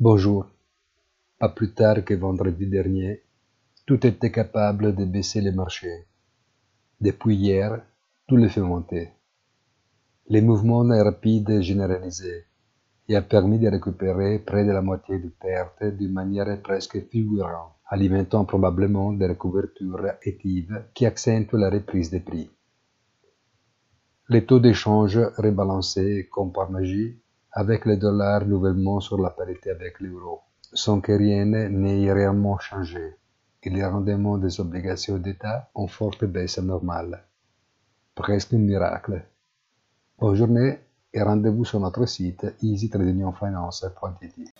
Bonjour. Pas plus tard que vendredi dernier, tout était capable de baisser les marchés. Depuis hier, tout le fait monter. Le mouvement est rapide et généralisé et a permis de récupérer près de la moitié des pertes d'une manière presque figurante, alimentant probablement des recouvertures hâtives qui accentuent la reprise des prix. Les taux d'échange rebalancés comme par magie avec le dollar nouvellement sur la parité avec l'euro, sans que rien n'ait réellement changé, et les rendements des obligations d'État en forte baisse normale. Presque un miracle. Bonne journée et rendez-vous sur notre site easytradingfinance.it.